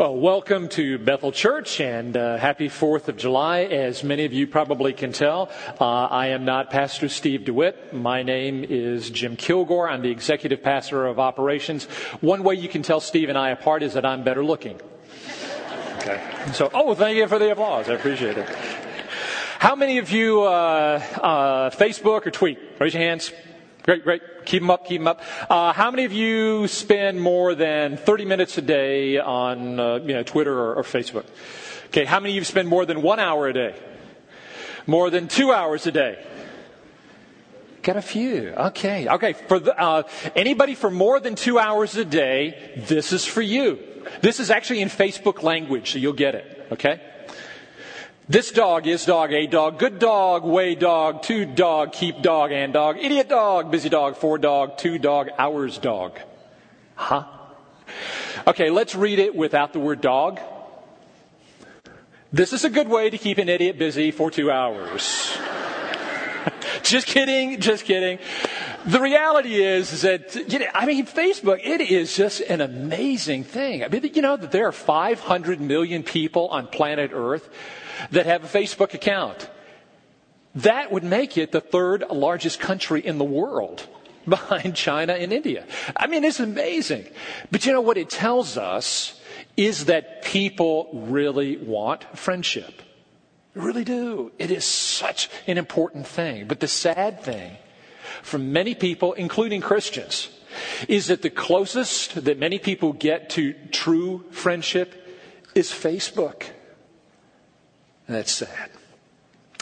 Well, welcome to Bethel Church and uh, happy 4th of July. As many of you probably can tell, uh, I am not Pastor Steve DeWitt. My name is Jim Killgore. I'm the executive pastor of operations. One way you can tell Steve and I apart is that I'm better looking. Okay. So, oh, thank you for the applause. I appreciate it. How many of you uh, uh Facebook or tweet? Raise your hands. Great, great. Keep them up, keep them up. Uh, how many of you spend more than 30 minutes a day on uh, you know, Twitter or, or, Facebook? Okay, how many of you spend more than one hour a day? More than two hours a day? Got a few. Okay, okay. For the, uh, anybody for more than two hours a day, this is for you. This is actually in Facebook language, so you'll get it. Okay? This dog is dog, a dog, good dog, way dog, two dog, keep dog, and dog, idiot dog, busy dog, four dog, two dog, hours dog. Huh? Okay, let's read it without the word dog. This is a good way to keep an idiot busy for two hours. Just kidding, just kidding. The reality is, is that, you know, I mean, Facebook, it is just an amazing thing. I mean, you know that there are 500 million people on planet Earth that have a Facebook account. That would make it the third largest country in the world behind China and India. I mean, it's amazing. But you know what it tells us is that people really want friendship. They really do. It is such an important thing. But the sad thing for many people, including Christians, is that the closest that many people get to true friendship is Facebook. And that's sad.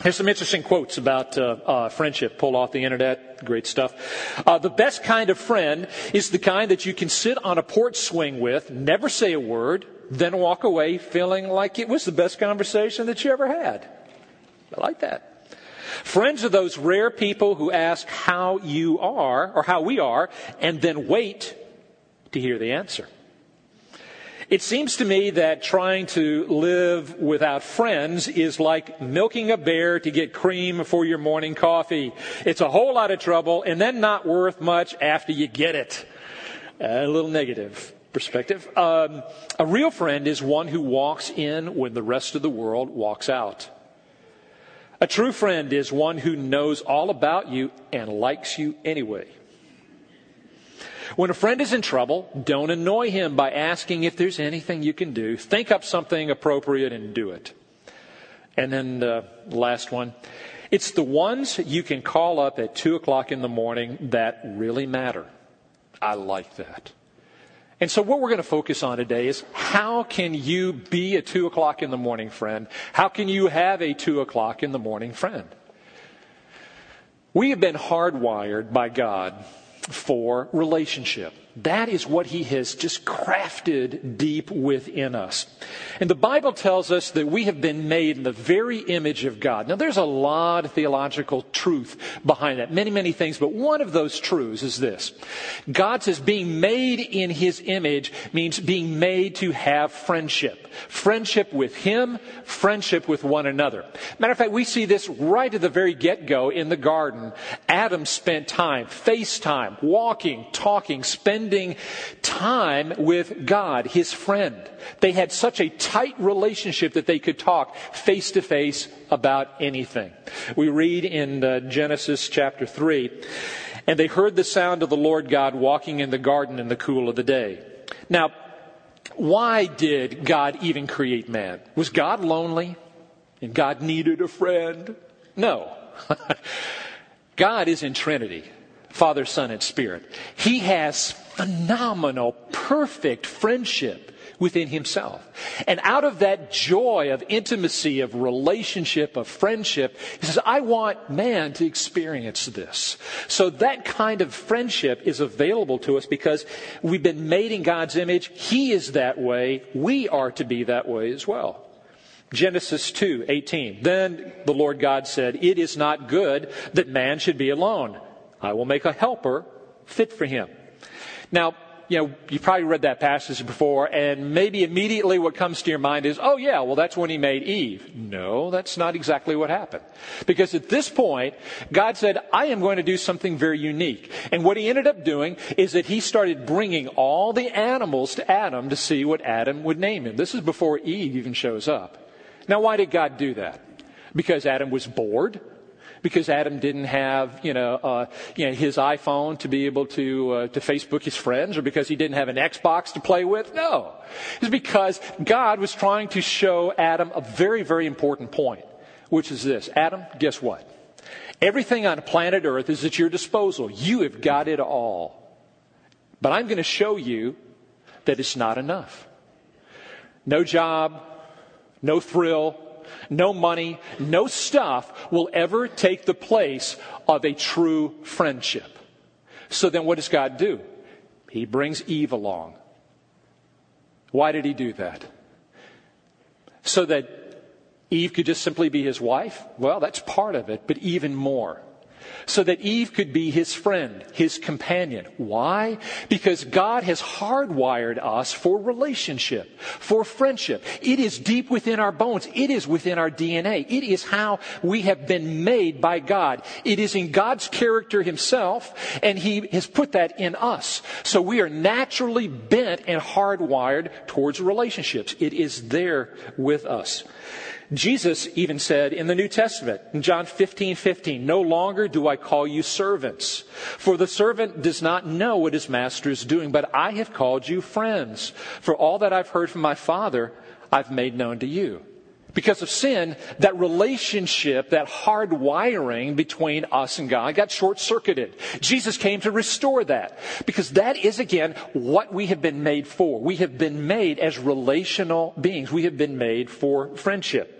Here's some interesting quotes about uh, uh, friendship pulled off the internet. Great stuff. Uh, the best kind of friend is the kind that you can sit on a porch swing with, never say a word, then walk away feeling like it was the best conversation that you ever had. I like that. Friends are those rare people who ask how you are or how we are and then wait to hear the answer. It seems to me that trying to live without friends is like milking a bear to get cream for your morning coffee. It's a whole lot of trouble and then not worth much after you get it. A little negative perspective. Um, a real friend is one who walks in when the rest of the world walks out. A true friend is one who knows all about you and likes you anyway. When a friend is in trouble, don't annoy him by asking if there's anything you can do. Think up something appropriate and do it. And then the last one. It's the ones you can call up at two o'clock in the morning that really matter. I like that. And so what we're going to focus on today is how can you be a two o'clock in the morning friend? How can you have a two o'clock in the morning friend? We have been hardwired by God for relationship. That is what he has just crafted deep within us. And the Bible tells us that we have been made in the very image of God. Now, there's a lot of theological truth behind that, many, many things, but one of those truths is this God says being made in his image means being made to have friendship. Friendship with him, friendship with one another. Matter of fact, we see this right at the very get go in the garden. Adam spent time, FaceTime, walking, talking, spending spending time with God, his friend. They had such a tight relationship that they could talk face to face about anything. We read in uh, Genesis chapter 3, and they heard the sound of the Lord God walking in the garden in the cool of the day. Now, why did God even create man? Was God lonely and God needed a friend? No. God is in Trinity. Father, Son, and Spirit. He has phenomenal, perfect friendship within himself. And out of that joy of intimacy, of relationship, of friendship, he says, I want man to experience this. So that kind of friendship is available to us because we've been made in God's image. He is that way. We are to be that way as well. Genesis 2, 18. Then the Lord God said, It is not good that man should be alone. I will make a helper fit for him. Now, you know, you probably read that passage before, and maybe immediately what comes to your mind is, oh yeah, well that's when he made Eve. No, that's not exactly what happened. Because at this point, God said, I am going to do something very unique. And what he ended up doing is that he started bringing all the animals to Adam to see what Adam would name him. This is before Eve even shows up. Now why did God do that? Because Adam was bored because Adam didn't have, you know, uh, you know his iPhone to be able to uh, to Facebook his friends, or because he didn't have an Xbox to play with. No, it's because God was trying to show Adam a very, very important point, which is this: Adam, guess what? Everything on planet Earth is at your disposal. You have got it all. But I'm going to show you that it's not enough. No job, no thrill, no money, no stuff will ever take the place of a true friendship. So then what does God do? He brings Eve along. Why did he do that? So that Eve could just simply be his wife? Well, that's part of it, but even more so that Eve could be his friend, his companion. Why? Because God has hardwired us for relationship, for friendship. It is deep within our bones. It is within our DNA. It is how we have been made by God. It is in God's character himself, and he has put that in us. So we are naturally bent and hardwired towards relationships. It is there with us. Jesus even said in the New Testament, in John 15, 15, no longer do I call you servants, for the servant does not know what his master is doing, but I have called you friends, for all that I've heard from my Father, I've made known to you. Because of sin, that relationship, that hard wiring between us and God got short circuited. Jesus came to restore that. Because that is again what we have been made for. We have been made as relational beings. We have been made for friendship.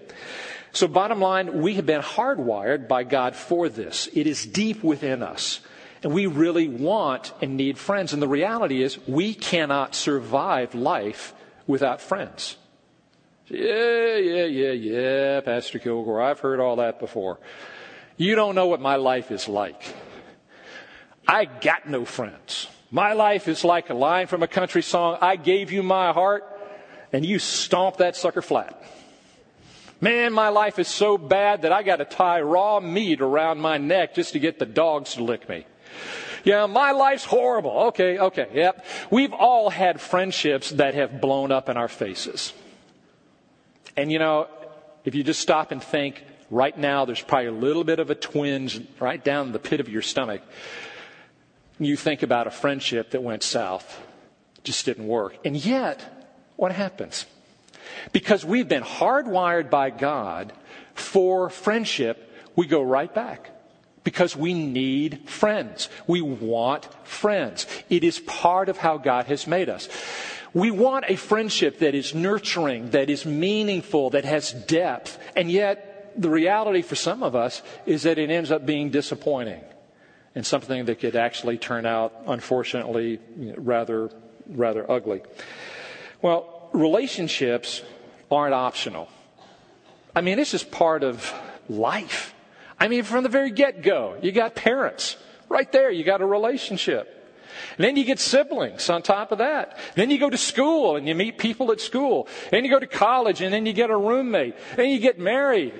So, bottom line, we have been hardwired by God for this. It is deep within us. And we really want and need friends. And the reality is, we cannot survive life without friends. Yeah, yeah, yeah, yeah, Pastor Killgore, I've heard all that before. You don't know what my life is like. I got no friends. My life is like a line from a country song. I gave you my heart, and you stomped that sucker flat. Man, my life is so bad that I got to tie raw meat around my neck just to get the dogs to lick me. Yeah, my life's horrible. Okay, okay, yep. We've all had friendships that have blown up in our faces. And you know, if you just stop and think, right now there's probably a little bit of a twinge right down the pit of your stomach. You think about a friendship that went south, just didn't work. And yet, what happens? Because we've been hardwired by God for friendship, we go right back. Because we need friends. We want friends. It is part of how God has made us. We want a friendship that is nurturing, that is meaningful, that has depth. And yet, the reality for some of us is that it ends up being disappointing and something that could actually turn out, unfortunately, rather, rather ugly. Well, relationships aren't optional. I mean, it's just part of life. I mean, from the very get go, you got parents. Right there, you got a relationship. And then you get siblings on top of that. Then you go to school and you meet people at school. Then you go to college and then you get a roommate. Then you get married.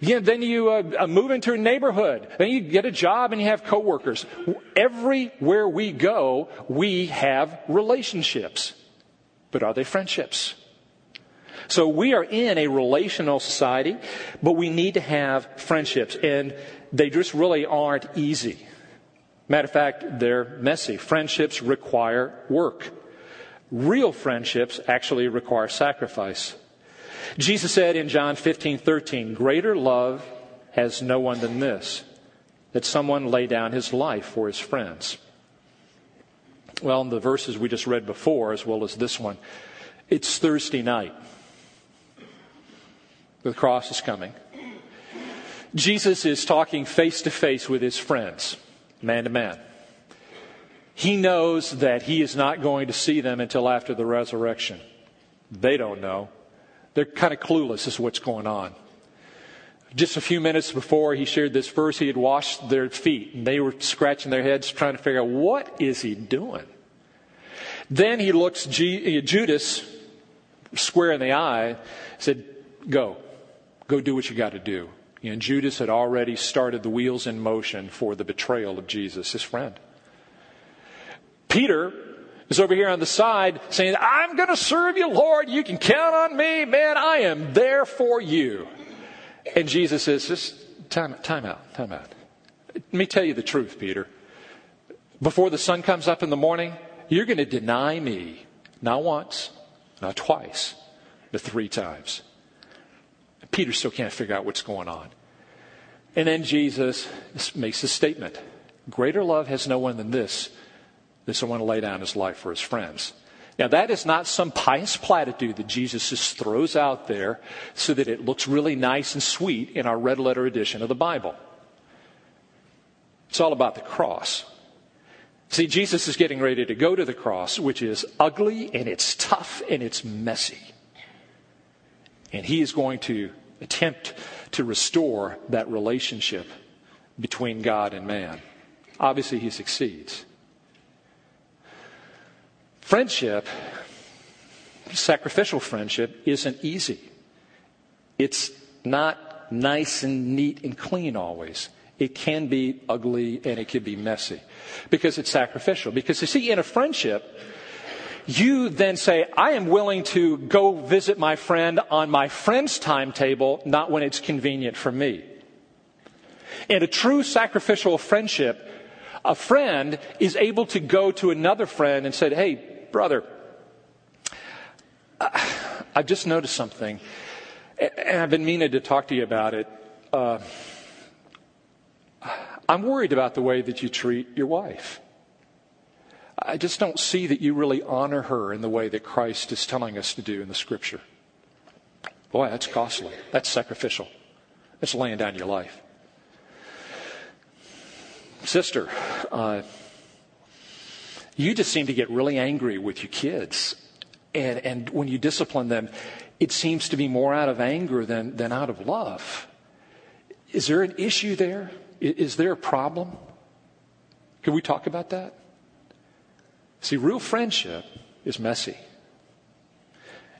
You know, then you uh move into a neighborhood. Then you get a job and you have coworkers. Everywhere we go, we have relationships. But are they friendships? So we are in a relational society, but we need to have friendships, and they just really aren't easy. Matter of fact, they're messy. Friendships require work. Real friendships actually require sacrifice. Jesus said in John 15, 13, greater love has no one than this, that someone lay down his life for his friends. Well, in the verses we just read before, as well as this one, it's Thursday night. The cross is coming. Jesus is talking face to face with his friends, man to man. He knows that he is not going to see them until after the resurrection. They don't know. They're kind of clueless as to what's going on. Just a few minutes before he shared this verse, he had washed their feet, and they were scratching their heads trying to figure out what is he doing. Then he looks Judas square in the eye, said, Go, go do what you got to do. And Judas had already started the wheels in motion for the betrayal of Jesus, his friend. Peter is over here on the side saying, I'm going to serve you, Lord. You can count on me, man. I am there for you. And Jesus says, just time, time out, time out. Let me tell you the truth, Peter. Before the sun comes up in the morning, you're going to deny me not once, not twice, but three times. Peter still can't figure out what's going on. And then Jesus makes a statement Greater love has no one than this, that someone to lay down his life for his friends. Now, that is not some pious platitude that Jesus just throws out there so that it looks really nice and sweet in our red letter edition of the Bible. It's all about the cross. See, Jesus is getting ready to go to the cross, which is ugly and it's tough and it's messy. And he is going to attempt to restore that relationship between God and man. Obviously, he succeeds. Friendship, sacrificial friendship, isn't easy. It's not nice and neat and clean always. It can be ugly and it can be messy because it's sacrificial. Because you see, in a friendship, you then say, I am willing to go visit my friend on my friend's timetable, not when it's convenient for me. In a true sacrificial friendship, a friend is able to go to another friend and say, Hey, brother, I've just noticed something, and I've been meaning to talk to you about it. Uh, I'm worried about the way that you treat your wife. I just don't see that you really honor her in the way that Christ is telling us to do in the scripture. Boy, that's costly. That's sacrificial. That's laying down your life. Sister, uh, you just seem to get really angry with your kids. And, and when you discipline them, it seems to be more out of anger than, than out of love. Is there an issue there? Is there a problem? Can we talk about that? See, real friendship is messy.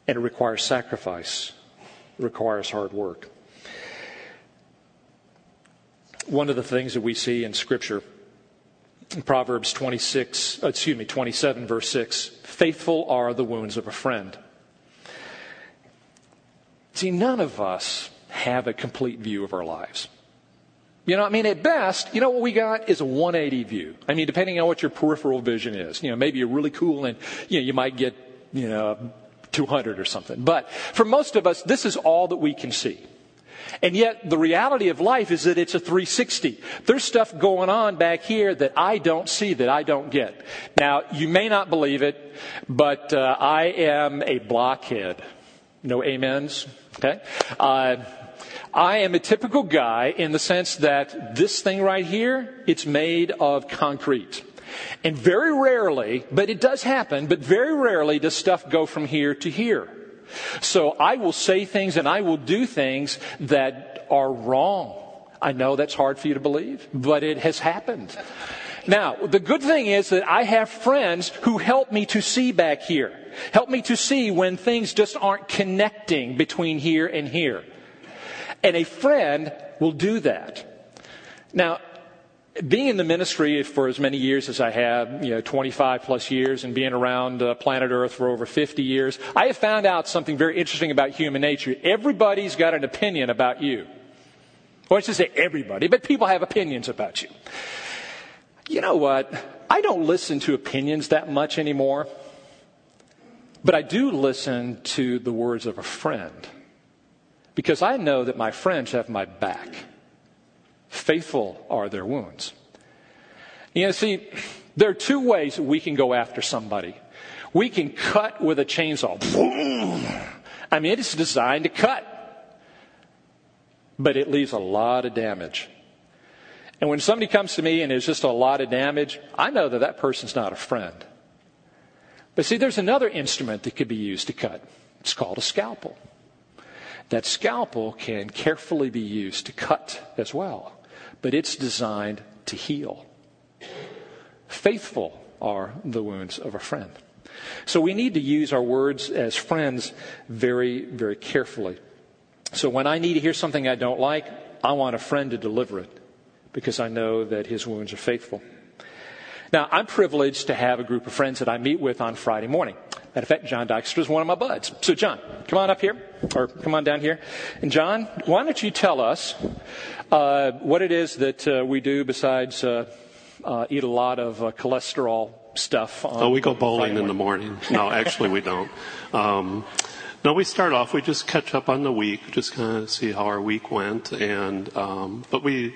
And it requires sacrifice, requires hard work. One of the things that we see in Scripture, in Proverbs 26, uh, excuse me, 27, verse 6, faithful are the wounds of a friend. See, none of us have a complete view of our lives. You know, I mean, at best, you know what we got is a 180 view. I mean, depending on what your peripheral vision is. You know, maybe you're really cool and, you know, you might get, you know, 200 or something. But for most of us, this is all that we can see. And yet, the reality of life is that it's a 360. There's stuff going on back here that I don't see, that I don't get. Now, you may not believe it, but uh, I am a blockhead. No amens? Okay? Uh, I am a typical guy in the sense that this thing right here, it's made of concrete. And very rarely, but it does happen, but very rarely does stuff go from here to here. So I will say things and I will do things that are wrong. I know that's hard for you to believe, but it has happened. Now, the good thing is that I have friends who help me to see back here. Help me to see when things just aren't connecting between here and here. And a friend will do that. Now, being in the ministry for as many years as I have, you know, 25 plus years, and being around uh, planet Earth for over 50 years, I have found out something very interesting about human nature. Everybody's got an opinion about you. Well, I should say everybody, but people have opinions about you. You know what? I don't listen to opinions that much anymore, but I do listen to the words of a friend because I know that my friends have my back. Faithful are their wounds. You know, see, there are two ways we can go after somebody. We can cut with a chainsaw. I mean, it's designed to cut, but it leaves a lot of damage. And when somebody comes to me and there's just a lot of damage, I know that that person's not a friend. But see, there's another instrument that could be used to cut. It's called a scalpel. That scalpel can carefully be used to cut as well, but it's designed to heal. Faithful are the wounds of a friend. So we need to use our words as friends very, very carefully. So when I need to hear something I don't like, I want a friend to deliver it because I know that his wounds are faithful. Now, I'm privileged to have a group of friends that I meet with on Friday morning. Matter of fact, John Dykstra is one of my buds. So, John, come on up here, or come on down here. And, John, why don't you tell us uh, what it is that uh, we do besides uh, uh eat a lot of uh, cholesterol stuff? oh, we go bowling in the morning. No, actually, we don't. Um, no, we start off. We just catch up on the week, just kind of see how our week went, and um, but we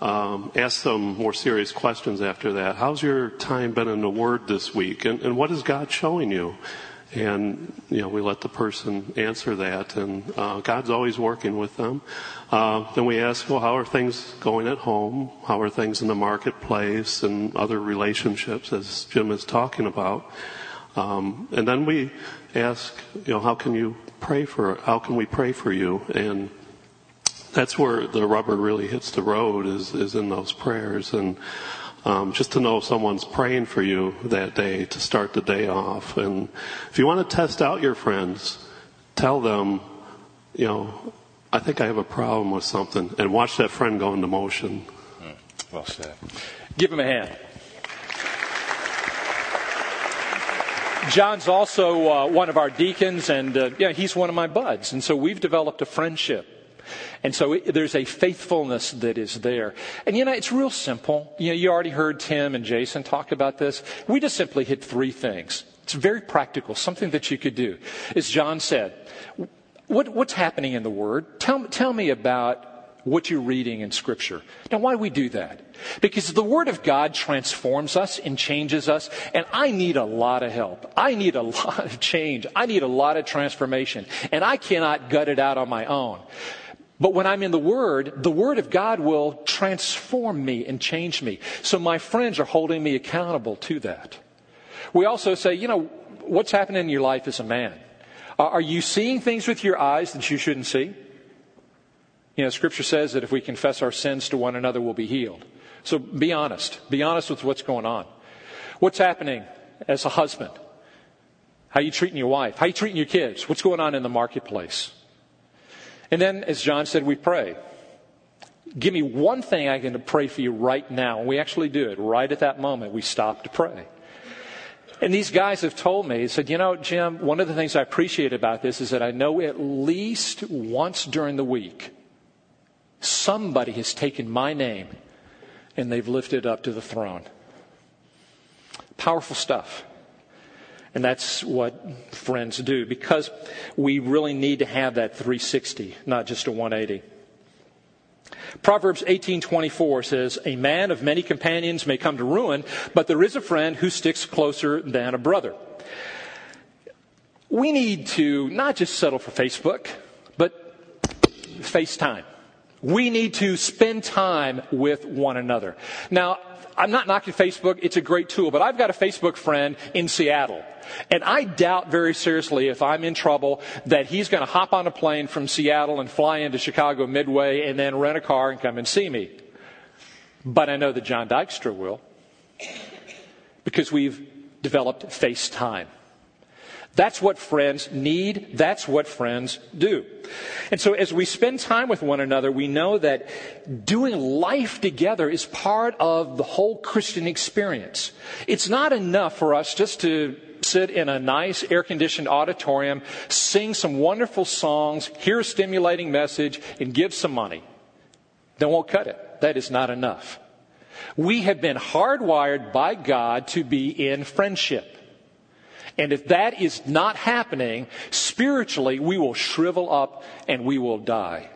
um, ask some more serious questions after that. How's your time been in the Word this week, and, and what is God showing you? And you know, we let the person answer that, and uh, God's always working with them. Uh, then we ask, well, how are things going at home? How are things in the marketplace and other relationships, as Jim is talking about? Um, and then we ask, you know, how can you pray for? How can we pray for you? And that's where the rubber really hits the road is, is in those prayers. And um, just to know someone's praying for you that day to start the day off. And if you want to test out your friends, tell them, you know, I think I have a problem with something, and watch that friend go into motion. Hmm. Well said. Give him a hand. John's also uh, one of our deacons, and uh, yeah, he's one of my buds, and so we've developed a friendship. And so it, there's a faithfulness that is there. And you know, it's real simple. You know, you already heard Tim and Jason talk about this. We just simply hit three things. It's very practical, something that you could do. As John said, what, what's happening in the Word? Tell, tell me about what you're reading in Scripture. Now, why we do that? Because the Word of God transforms us and changes us, and I need a lot of help. I need a lot of change. I need a lot of transformation, and I cannot gut it out on my own. But when I'm in the Word, the Word of God will transform me and change me. So my friends are holding me accountable to that. We also say, you know, what's happening in your life as a man? Are you seeing things with your eyes that you shouldn't see? You know, Scripture says that if we confess our sins to one another, we'll be healed. So be honest. Be honest with what's going on. What's happening as a husband? How you treating your wife? How you treating your kids? What's going on in the marketplace? And then, as John said, we pray. Give me one thing I can pray for you right now. And we actually do it. Right at that moment, we stop to pray. And these guys have told me, said, you know, Jim, one of the things I appreciate about this is that I know at least once during the week, somebody has taken my name and they've lifted up to the throne. Powerful stuff. And that's what friends do because we really need to have that 360, not just a 180. Proverbs 18:24 says, "A man of many companions may come to ruin, but there is a friend who sticks closer than a brother." We need to not just settle for Facebook, but FaceTime. We need to spend time with one another. Now, I'm not knocking Facebook. It's a great tool, but I've got a Facebook friend in Seattle. And I doubt very seriously if I'm in trouble that he's going to hop on a plane from Seattle and fly into Chicago Midway and then rent a car and come and see me. But I know that John Dykstra will because we've developed FaceTime. That's what friends need. That's what friends do. And so as we spend time with one another, we know that doing life together is part of the whole Christian experience. It's not enough for us just to sit in a nice air conditioned auditorium, sing some wonderful songs, hear a stimulating message, and give some money. That won't cut it. That is not enough. We have been hardwired by God to be in friendship. And if that is not happening, spiritually, we will shrivel up and we will die.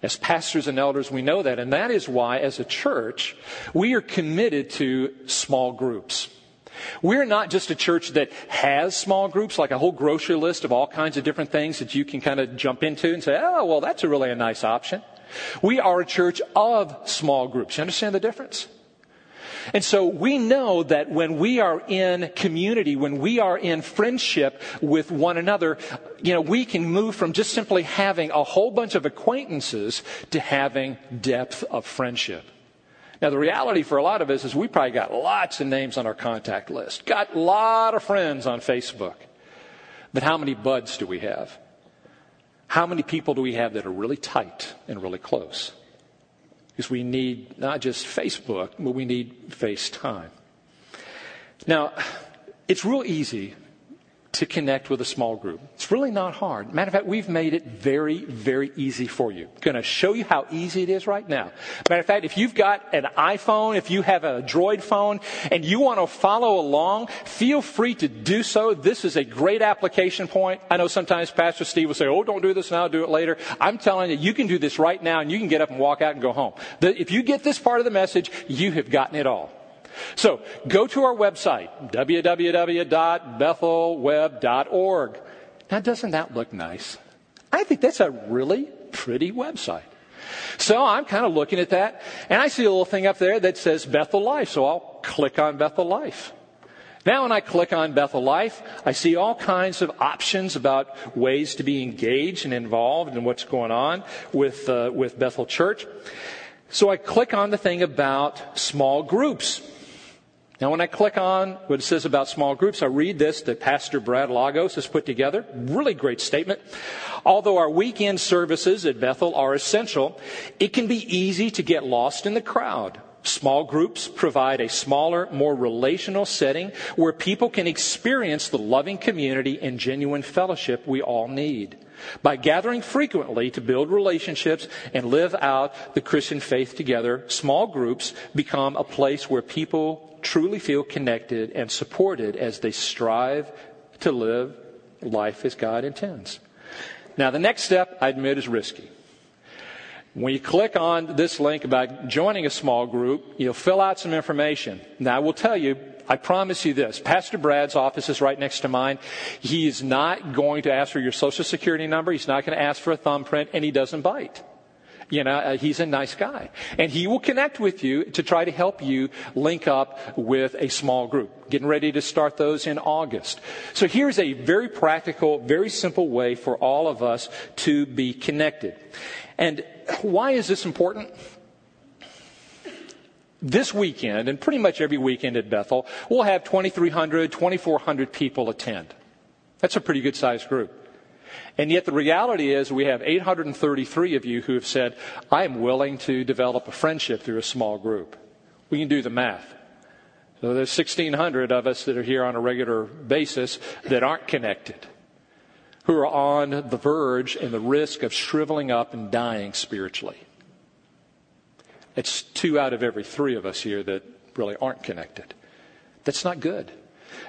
As pastors and elders, we know that. And that is why, as a church, we are committed to small groups. We're not just a church that has small groups, like a whole grocery list of all kinds of different things that you can kind of jump into and say, oh, well, that's a really a nice option. We are a church of small groups. You understand the difference? And so we know that when we are in community, when we are in friendship with one another, you know, we can move from just simply having a whole bunch of acquaintances to having depth of friendship. Now, the reality for a lot of us is we probably got lots of names on our contact list, got a lot of friends on Facebook. But how many buds do we have? How many people do we have that are really tight and really close? Because we need not just Facebook, but we need FaceTime. Now, it's real easy to connect with a small group. It's really not hard. Matter of fact, we've made it very, very easy for you. Going to show you how easy it is right now. Matter of fact, if you've got an iPhone, if you have a Droid phone, and you want to follow along, feel free to do so. This is a great application point. I know sometimes Pastor Steve will say, "Oh, don't do this now, do it later." I'm telling you, you can do this right now, and you can get up and walk out and go home. if you get this part of the message, you have gotten it all. So go to our website, www.bethelweb.org. Now, doesn't that look nice? I think that's a really pretty website. So I'm kind of looking at that, and I see a little thing up there that says Bethel Life. So I'll click on Bethel Life. Now, when I click on Bethel Life, I see all kinds of options about ways to be engaged and involved in what's going on with, uh, with Bethel Church. So I click on the thing about small groups. Now, when I click on what it says about small groups, I read this that Pastor Brad Lagos has put together. Really great statement. Although our weekend services at Bethel are essential, it can be easy to get lost in the crowd. Small groups provide a smaller, more relational setting where people can experience the loving community and genuine fellowship we all need. By gathering frequently to build relationships and live out the Christian faith together, small groups become a place where people truly feel connected and supported as they strive to live life as God intends. Now, the next step, I admit, is risky. When you click on this link about joining a small group, you'll fill out some information. Now, I will tell you, I promise you this. Pastor Brad's office is right next to mine. He is not going to ask for your social security number. He's not going to ask for a thumbprint, and he doesn't bite. You know, uh, he's a nice guy. And he will connect with you to try to help you link up with a small group. Getting ready to start those in August. So here's a very practical, very simple way for all of us to be connected. And why is this important? This weekend, and pretty much every weekend at Bethel, we'll have 2,300, 2,400 people attend. That's a pretty good sized group. And yet the reality is we have 833 of you who have said, I am willing to develop a friendship through a small group. We can do the math. So there's 1,600 of us that are here on a regular basis that aren't connected, who are on the verge and the risk of shriveling up and dying spiritually. It's two out of every three of us here that really aren't connected. That's not good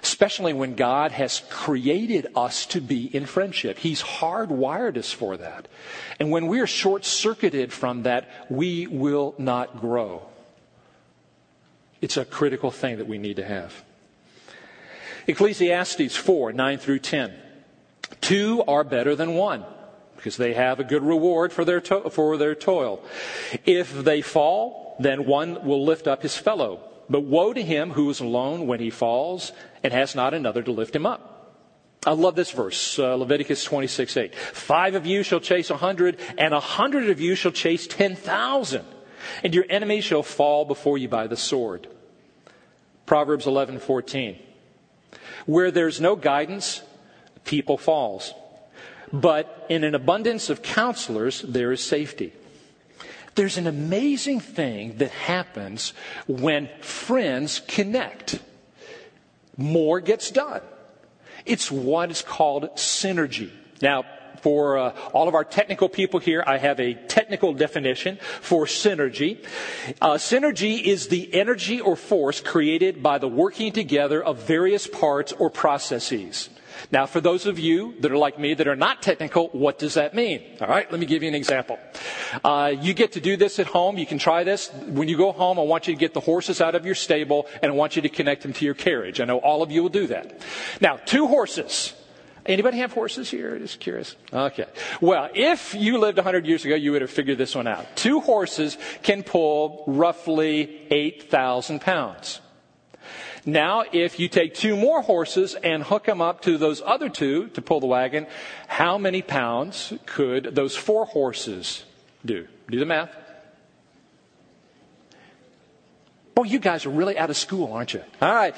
especially when God has created us to be in friendship. He's hardwired us for that. And when we're short circuited from that, we will not grow. It's a critical thing that we need to have. Ecclesiastes 4 9 through 10. Two are better than one because they have a good reward for their, to- for their toil. If they fall, then one will lift up his fellow. But woe to him who is alone when he falls and has not another to lift him up. I love this verse, uh, Leviticus 26, 8. Five of you shall chase a hundred, and a hundred of you shall chase ten thousand, and your enemies shall fall before you by the sword. Proverbs 11, 14. Where there's no guidance, people falls. But in an abundance of counselors, there is safety. There's an amazing thing that happens when friends connect more gets done. It's what is called synergy. Now, for uh, all of our technical people here, I have a technical definition for synergy. Uh, synergy is the energy or force created by the working together of various parts or processes. Now, for those of you that are like me that are not technical, what does that mean? All right, let me give you an example. Uh, you get to do this at home. You can try this. When you go home, I want you to get the horses out of your stable and I want you to connect them to your carriage. I know all of you will do that. Now, two horses. Anybody have horses here? Just curious. Okay. Well, if you lived 100 years ago, you would have figured this one out. Two horses can pull roughly 8,000 pounds. Now, if you take two more horses and hook them up to those other two to pull the wagon, how many pounds could those four horses do? Do the math. Well, you guys are really out of school, aren't you? All right.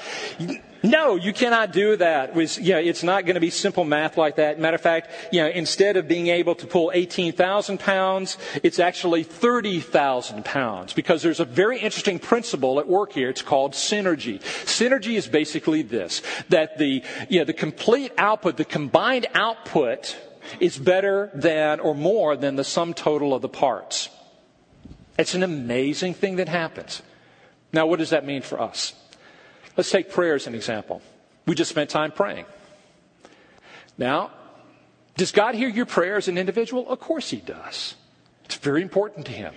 No, you cannot do that. It was, you know, it's not going to be simple math like that. Matter of fact, you know, instead of being able to pull 18,000 pounds, it's actually 30,000 pounds because there's a very interesting principle at work here. It's called synergy. Synergy is basically this, that the, you know, the complete output, the combined output is better than or more than the sum total of the parts. It's an amazing thing that happens. Now, what does that mean for us? Let's take prayer as an example. We just spent time praying. Now, does God hear your prayer as an individual? Of course He does. It's very important to Him.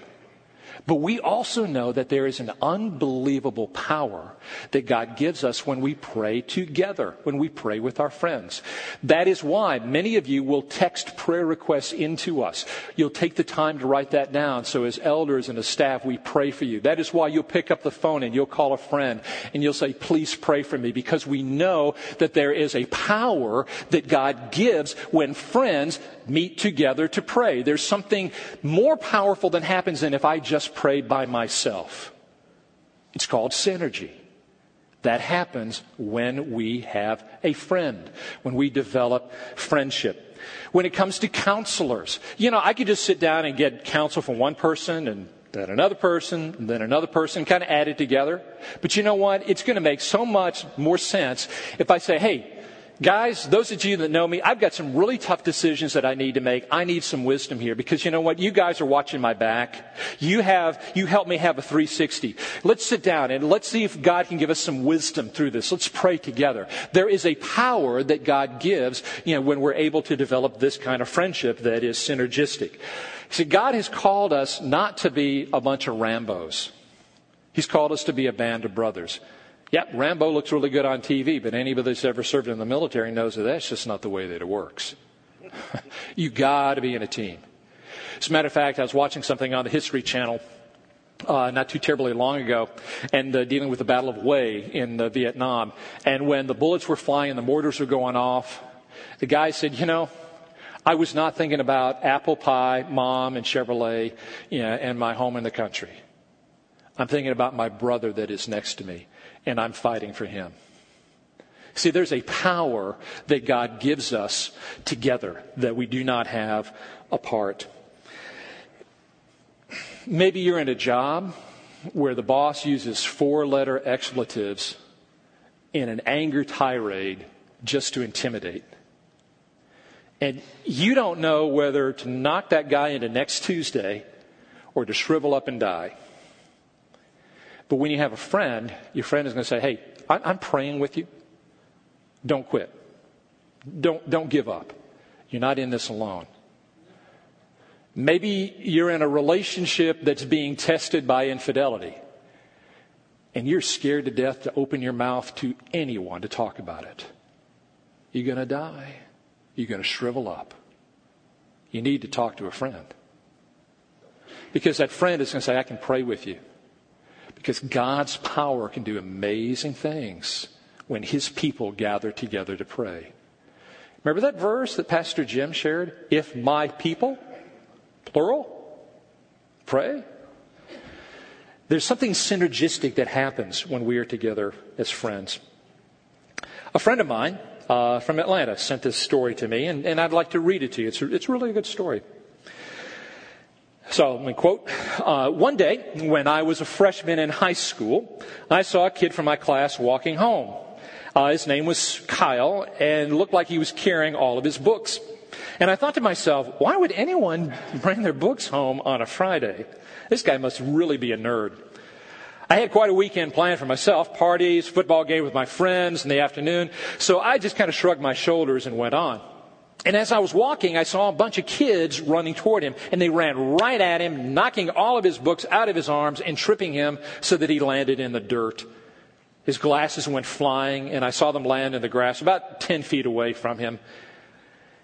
But we also know that there is an unbelievable power that God gives us when we pray together, when we pray with our friends. That is why many of you will text prayer requests into us. You'll take the time to write that down. So as elders and as staff, we pray for you. That is why you'll pick up the phone and you'll call a friend and you'll say, please pray for me because we know that there is a power that God gives when friends meet together to pray. There's something more powerful than happens than if I just pray by myself. It's called synergy. That happens when we have a friend, when we develop friendship. When it comes to counselors, you know, I could just sit down and get counsel from one person and then another person, and then another person, kind of add it together. But you know what? It's going to make so much more sense if I say, hey, Guys, those of you that know me, I've got some really tough decisions that I need to make. I need some wisdom here because you know what? You guys are watching my back. You have, you help me have a 360. Let's sit down and let's see if God can give us some wisdom through this. Let's pray together. There is a power that God gives, you know, when we're able to develop this kind of friendship that is synergistic. See, God has called us not to be a bunch of Rambos. He's called us to be a band of brothers. Yeah, Rambo looks really good on TV, but anybody that's ever served in the military knows that that's just not the way that it works. you got to be in a team. As a matter of fact, I was watching something on the History Channel uh, not too terribly long ago, and uh, dealing with the Battle of Hue in uh, Vietnam. And when the bullets were flying and the mortars were going off, the guy said, "You know, I was not thinking about apple pie, mom, and Chevrolet, you know, and my home in the country. I'm thinking about my brother that is next to me and I'm fighting for him. See, there's a power that God gives us together that we do not have apart. Maybe you're in a job where the boss uses four letter expletives in an anger tirade just to intimidate. And you don't know whether to knock that guy into next Tuesday or to shrivel up and die. But when you have a friend, your friend is going to say, Hey, I'm praying with you. Don't quit. Don't, don't give up. You're not in this alone. Maybe you're in a relationship that's being tested by infidelity, and you're scared to death to open your mouth to anyone to talk about it. You're going to die. You're going to shrivel up. You need to talk to a friend. Because that friend is going to say, I can pray with you. Because God's power can do amazing things when his people gather together to pray. Remember that verse that Pastor Jim shared? If my people, plural, pray. There's something synergistic that happens when we are together as friends. A friend of mine uh, from Atlanta sent this story to me, and, and I'd like to read it to you. It's, it's really a good story. So, let me quote. Uh, one day, when I was a freshman in high school, I saw a kid from my class walking home. Uh, his name was Kyle, and looked like he was carrying all of his books. And I thought to myself, why would anyone bring their books home on a Friday? This guy must really be a nerd. I had quite a weekend planned for myself parties, football game with my friends in the afternoon. So I just kind of shrugged my shoulders and went on. And as I was walking, I saw a bunch of kids running toward him, and they ran right at him, knocking all of his books out of his arms and tripping him so that he landed in the dirt. His glasses went flying, and I saw them land in the grass about 10 feet away from him.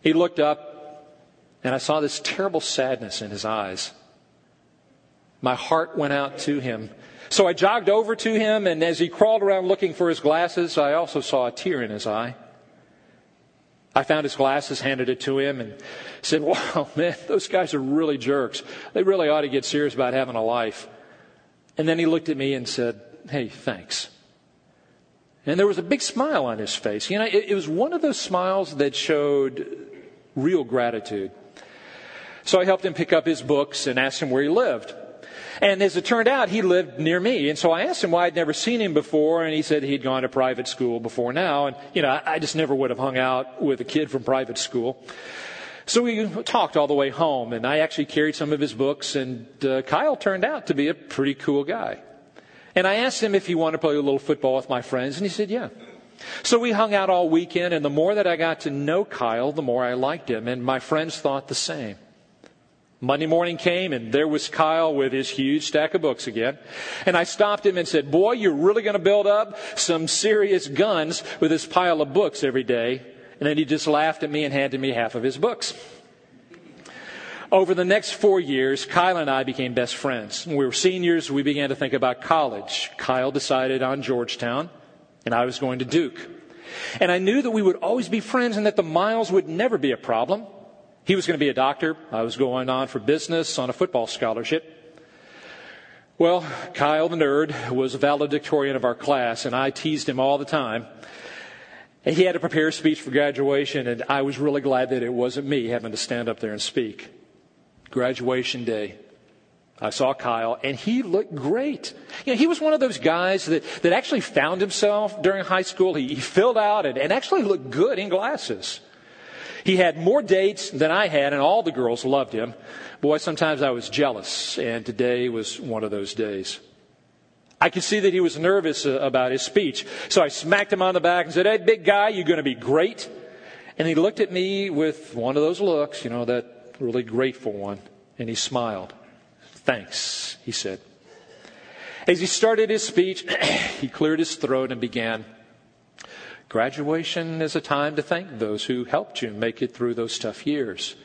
He looked up, and I saw this terrible sadness in his eyes. My heart went out to him. So I jogged over to him, and as he crawled around looking for his glasses, I also saw a tear in his eye. I found his glasses, handed it to him, and said, Wow, man, those guys are really jerks. They really ought to get serious about having a life. And then he looked at me and said, Hey, thanks. And there was a big smile on his face. You know, it, it was one of those smiles that showed real gratitude. So I helped him pick up his books and asked him where he lived. And as it turned out, he lived near me. And so I asked him why I'd never seen him before. And he said he'd gone to private school before now. And, you know, I just never would have hung out with a kid from private school. So we talked all the way home. And I actually carried some of his books. And uh, Kyle turned out to be a pretty cool guy. And I asked him if he wanted to play a little football with my friends. And he said, yeah. So we hung out all weekend. And the more that I got to know Kyle, the more I liked him. And my friends thought the same. Monday morning came and there was Kyle with his huge stack of books again. And I stopped him and said, boy, you're really going to build up some serious guns with this pile of books every day. And then he just laughed at me and handed me half of his books. Over the next four years, Kyle and I became best friends. When we were seniors, we began to think about college. Kyle decided on Georgetown, and I was going to Duke. And I knew that we would always be friends and that the miles would never be a problem. He was going to be a doctor. I was going on for business on a football scholarship. Well, Kyle the nerd was a valedictorian of our class, and I teased him all the time. He had to prepare a speech for graduation, and I was really glad that it wasn't me having to stand up there and speak. Graduation day. I saw Kyle, and he looked great. You know, he was one of those guys that, that actually found himself during high school. He, he filled out and, and actually looked good in glasses. He had more dates than I had, and all the girls loved him. Boy, sometimes I was jealous, and today was one of those days. I could see that he was nervous uh, about his speech. So I smacked him on the back and said, Hey, big guy, you're going to be great. And he looked at me with one of those looks, you know, that really grateful one, and he smiled. Thanks, he said. As he started his speech, he cleared his throat and began. Graduation is a time to thank those who helped you make it through those tough years.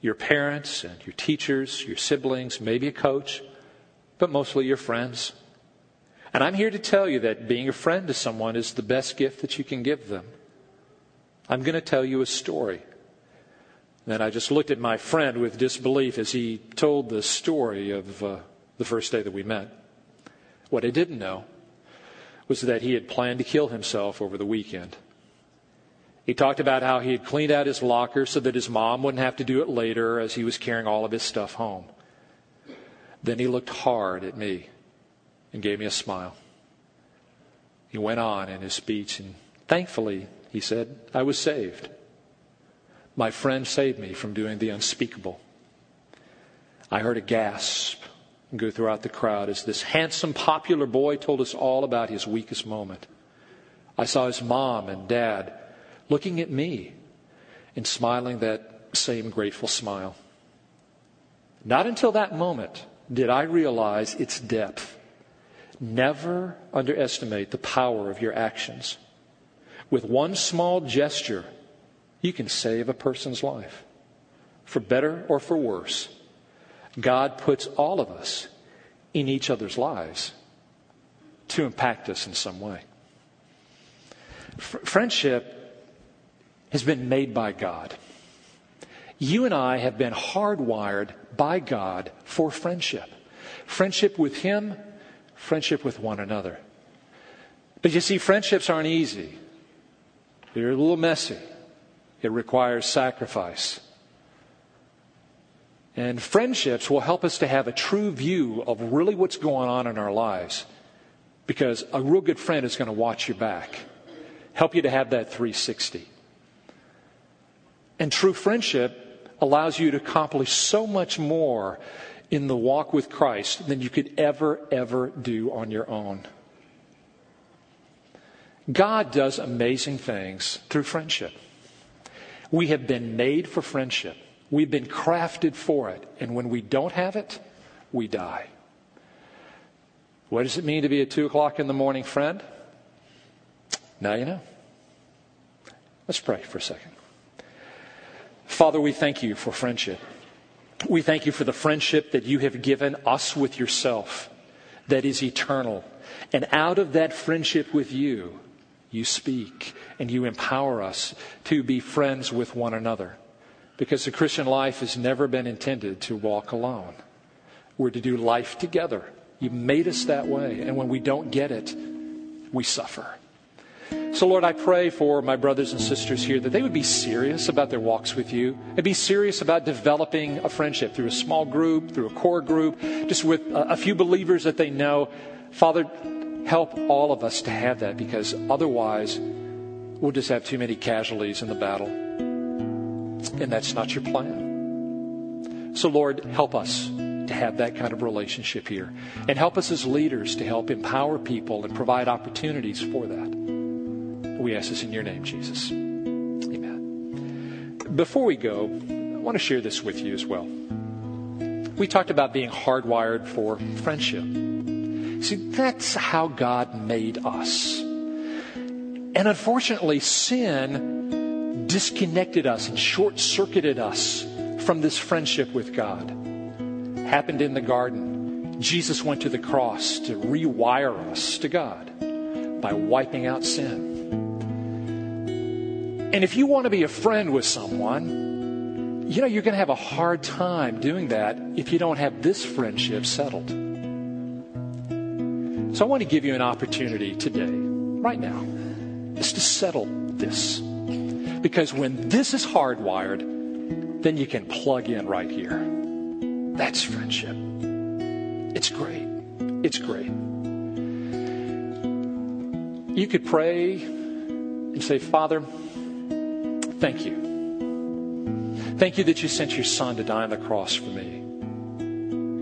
Your parents and your teachers, your siblings, maybe a coach, but mostly your friends. And I'm here to tell you that being a friend to someone is the best gift that you can give them. I'm going to tell you a story. Then I just looked at my friend with disbelief as he told the story of uh, the first day that we met. What I didn't know was that he had planned to kill himself over the weekend. He talked about how he had cleaned out his locker so that his mom wouldn't have to do it later as he was carrying all of his stuff home. Then he looked hard at me and gave me a smile. He went on in his speech, and thankfully, he said, I was saved. My friend saved me from doing the unspeakable. I heard a gasp go throughout the crowd as this handsome, popular boy told us all about his weakest moment. I saw his mom and dad looking at me and smiling that same grateful smile. Not until that moment did I realize its depth. Never underestimate the power of your actions. With one small gesture, you can save a person's life, for better or for worse. God puts all of us in each other's lives to impact us in some way. F- friendship has been made by God. You and I have been hardwired by God for friendship. Friendship with Him, friendship with one another. But you see, friendships aren't easy. They're a little messy. It requires sacrifice. And friendships will help us to have a true view of really what's going on in our lives. Because a real good friend is going to watch your back, help you to have that 360. And true friendship allows you to accomplish so much more in the walk with Christ than you could ever, ever do on your own. God does amazing things through friendship. We have been made for friendship. We've been crafted for it. And when we don't have it, we die. What does it mean to be a two o'clock in the morning friend? Now you know. Let's pray for a second. Father, we thank you for friendship. We thank you for the friendship that you have given us with yourself that is eternal. And out of that friendship with you, you speak and you empower us to be friends with one another. Because the Christian life has never been intended to walk alone. We're to do life together You made us that way. And when we don't get it, we suffer. So, Lord, I pray for my brothers and sisters here that they would be serious about their walks with you and be serious about developing a friendship through a small group, through a core group, just with a few believers that they know. Father, help all of us to have that because otherwise we'll just have too many casualties in the battle. And that's not your plan. So, Lord, help us to have that kind of relationship here. And help us as leaders to help empower people and provide opportunities for that. We ask this in your name, Jesus. Amen. Before we go, I want to share this with you as well. We talked about being hardwired for friendship. See, that's how God made us. And unfortunately, sin disconnected us and short circuited us from this friendship with God. Happened in the garden. Jesus went to the cross to rewire us to God by wiping out sin. And if you want to be a friend with someone, you know, you're going to have a hard time doing that if you don't have this friendship settled. So I want to give you an opportunity today, right now, is to settle this. Because when this is hardwired, then you can plug in right here. That's friendship. It's great. It's great. You could pray and say, Father, thank you. Thank you that you sent your son to die on the cross for me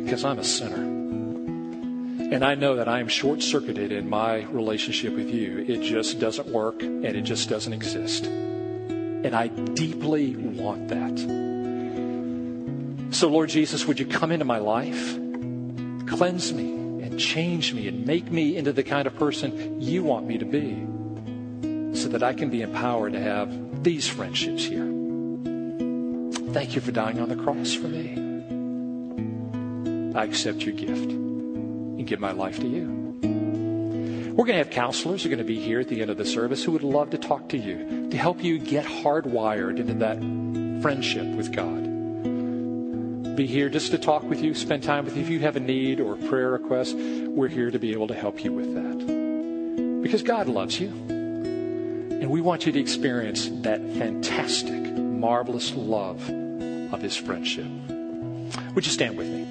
because I'm a sinner. And I know that I am short circuited in my relationship with you. It just doesn't work and it just doesn't exist. And I deeply want that. So, Lord Jesus, would you come into my life, cleanse me, and change me, and make me into the kind of person you want me to be, so that I can be empowered to have these friendships here. Thank you for dying on the cross for me. I accept your gift and give my life to you. We're going to have counselors who are going to be here at the end of the service who would love to talk to you, to help you get hardwired into that friendship with God. Be here just to talk with you, spend time with you. If you have a need or a prayer request, we're here to be able to help you with that. Because God loves you. And we want you to experience that fantastic, marvelous love of His friendship. Would you stand with me?